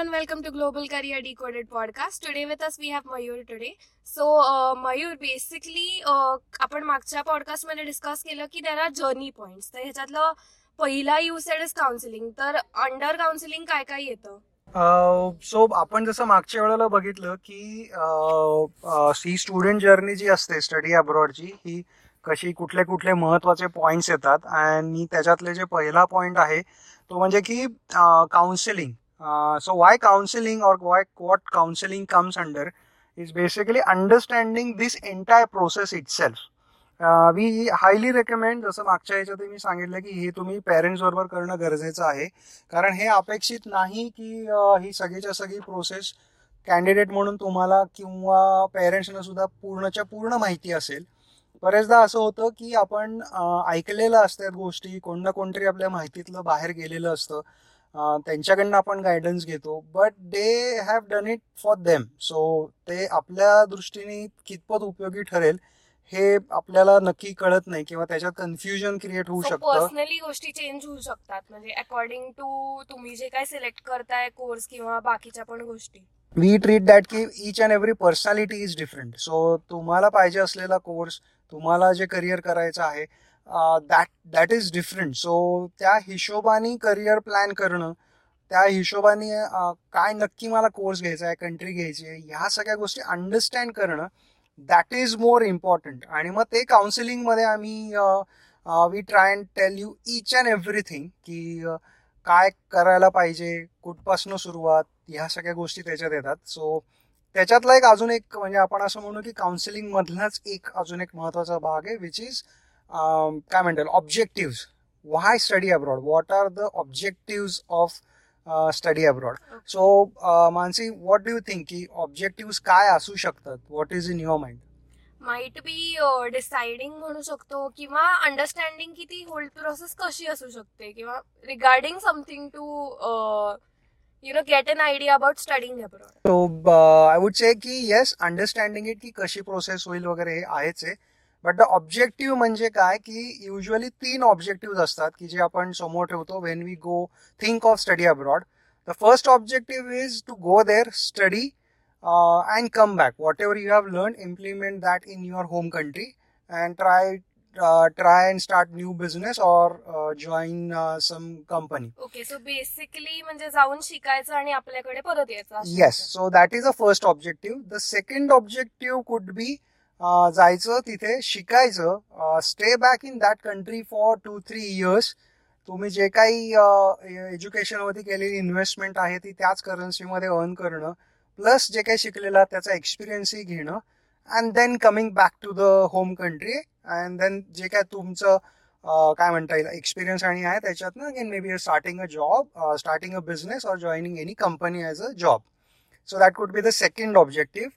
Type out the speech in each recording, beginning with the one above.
Global Career Decoded podcast. Today with us we have Mayur today. So uh, Mayur, basically uh, आपण मागच्या पॉडकास्टमध्ये discuss केलं की there our journey points तर ह्याच्यातलं पहिला युसेड इज काउन्सिलिंग तर अंडर काउन्सिलिंग काय काय येतं? सो आपण जसं मागच्या वेळेला बघितलं की ही स्टुडंट जर्नी जी असते स्टडी अब्रॉडची ही कशी कुठले कुठले महत्त्वाचे पॉइंट्स येतात. आणि त्याच्यातले जे पहिला पॉइंट आहे तो म्हणजे की counselling Uh, so why counseling or why what counseling comes under is basically understanding this entire process itself. We highly recommend जसं मागच्या ह्याच्यात मी सांगितलं की हे तुम्ही पेरेंट्स बरोबर करणं गरजेचं आहे. कारण हे अपेक्षित नाही की uh, ही सगळीच्या सगळी प्रोसेस कॅन्डिडेट म्हणून तुम्हाला किंवा पेरेंट्सना सुद्धा पूर्णच्या पूर्ण माहिती असेल. बरेचदा असं होतं की आपण uh, ऐकलेलं असतात गोष्टी कोण ना कोणतरी आपल्या माहितीतलं बाहेर गेलेलं असतं. त्यांच्याकडनं आपण गायडन्स घेतो but they have done it for them so ते आपल्या दृष्टीने कितपत उपयोगी ठरेल हे आपल्याला नक्की कळत नाही किंवा त्याच्यात कन्फ्युजन क्रिएट होऊ शकतं. पर्सनली गोष्टी चेंज होऊ शकतात. म्हणजे अकॉर्डिंग टू तुम्ही जे काय सिलेक्ट करताय कोर्स किंवा बाकीच्या पण गोष्टी. वी ट्रीट दॅट की each and every personality is different so तुम्हाला पाहिजे असलेला कोर्स तुम्हाला जे करिअर करायचं आहे that that is different so त्या हिशोबाने करिअर प्लॅन करणं त्या हिशोबाने काय नक्की मला कोर्स घ्यायचा आहे कंट्री घ्यायची आहे ह्या सगळ्या गोष्टी अंडरस्टँड करणं दॅट इज मोर इम्पॉर्टंट आणि मग ते काउन्सिलिंगमध्ये आम्ही we try and tell you each and everything की काय करायला पाहिजे कुठपासनं सुरुवात ह्या सगळ्या गोष्टी त्याच्यात येतात. सो त्याच्यातला एक अजून एक म्हणजे आपण असं म्हणू की काउन्सिलिंगमधलाच एक अजून एक महत्त्वाचा भाग आहे विच इज काय म्हणतात? Objective why study abroad what are the objective of study abroad so Mansi what do you think की ऑब्जेक्टिव्ह काय असू शकतात? What is in your mind might be deciding म्हणू शकतो किंवा अंडरस्टँडिंग की ती होल्ड प्रोसेस कशी असू शकते किंवा regarding something to you know get an idea about studying abroad so I would say की येस अंडरस्टँडिंग इट की कशी प्रोसेस होईल वगैरे हे आहेच आहे. बट द ऑब्जेक्टिव्ह म्हणजे काय? की युजली तीन ऑब्जेक्टिव्ह असतात की जे आपण समोर ठेवतो when we go think of study abroad the first objective is to go there study and come back whatever you have learn implement that in your home country and try try and start new business or join some company okay so basically म्हणजे जाऊन शिकायचं आणि आपल्याकडे परत यायचं yes so that is a first objective the second objective could be जायचं तिथे शिकायचं. Stay back in that country for two three years तुम्ही जे काही एज्युकेशनवरती केलेली इन्व्हेस्टमेंट आहे ती त्याच करन्सीमध्ये अर्न करणं प्लस जे काही शिकलेलं त्याचा एक्सपिरियन्सही घेणं and then coming back to the home country and then जे काय तुमचं काय म्हणता येईल एक्सपिरियन्स आणि आहे त्याच्यातनं again may be starting a job starting a business or joining any company as a job so that could be the second objective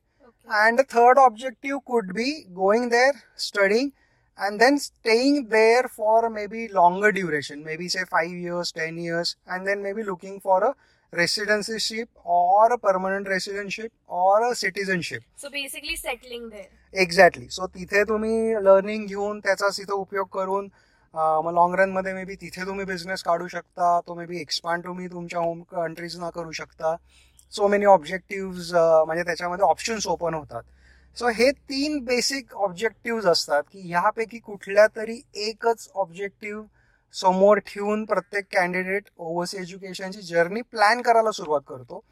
And the third objective could be going there, studying, and then staying there for maybe longer duration, maybe say five years, 10 years, and then maybe looking for a residencyship or a permanent residency or a citizenship. So basically settling there. Exactly. So तिथे तुम्ही learning घेऊन त्याचा तिथं उपयोग करून मग long रनमध्ये may be तिथे तुम्ही बिझनेस काढू शकता तो मे बी एक्सपांड तुम्ही तुमच्या होम कंट्रीजना करू शकता सो मेनी ऑब्जेक्टिव्ह म्हणजे त्याच्यामध्ये ऑप्शन्स ओपन होतात. सो हे तीन बेसिक ऑब्जेक्टिव्ह असतात की ह्यापैकी कुठल्या तरी एकच ऑब्जेक्टिव्ह समोर ठेवून प्रत्येक कॅन्डिडेट ओव्हरसी एज्युकेशनची जर्नी प्लॅन करायला सुरुवात करतो.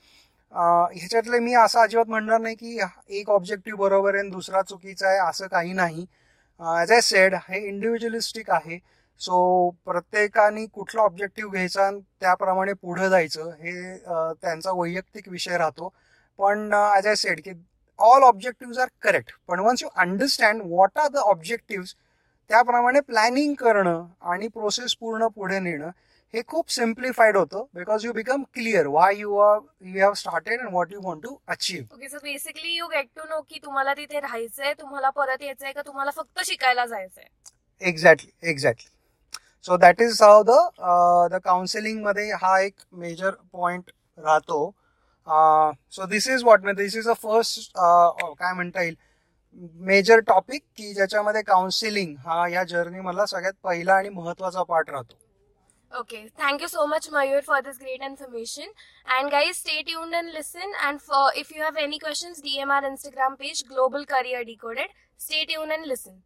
ह्याच्यातले मी असं अजिबात म्हणणार नाही की एक ऑब्जेक्टिव्ह बरोबर आहे दुसरा चुकीचा आहे असं काही नाही. ॲज आय सेड हे इंडिव्हिज्युअलिस्टिक आहे. सो प्रत्येकाने कुठला ऑब्जेक्टिव्ह घ्यायचा त्याप्रमाणे पुढे जायचं हे त्यांचा वैयक्तिक विषय राहतो. पण ॲज आय सेड की ऑल ऑब्जेक्टिव्ह आर करेक्ट पण once you understand what are the objective त्याप्रमाणे प्लॅनिंग करणं आणि प्रोसेस पूर्ण पुढे नेणं हे खूप सिम्प्लिफाईड होतं because you become clear why you are you have started and what you want to achieve okay so basically you get to know की तुम्हाला तिथे राहायचंय तुम्हाला परत यायचंय का तुम्हाला फक्त शिकायला जायचंय? Exactly exactly so that is how the the काउन्सिलिंगमध्ये हा एक मेजर पॉइंट राहतो सो दिस इज वॉट मी दिस इज अ फर्स्ट काय म्हणता येईल मेजर टॉपिक की ज्याच्यामध्ये काउन्सिलिंग हा या जर्नी मधला सगळ्यात पहिला आणि महत्त्वाचा पार्ट राहतो okay thank you so much Mayur for this great information and guys stay युन and listen and if you have any question DMR Instagram page global career decoded state युन अँड लिसन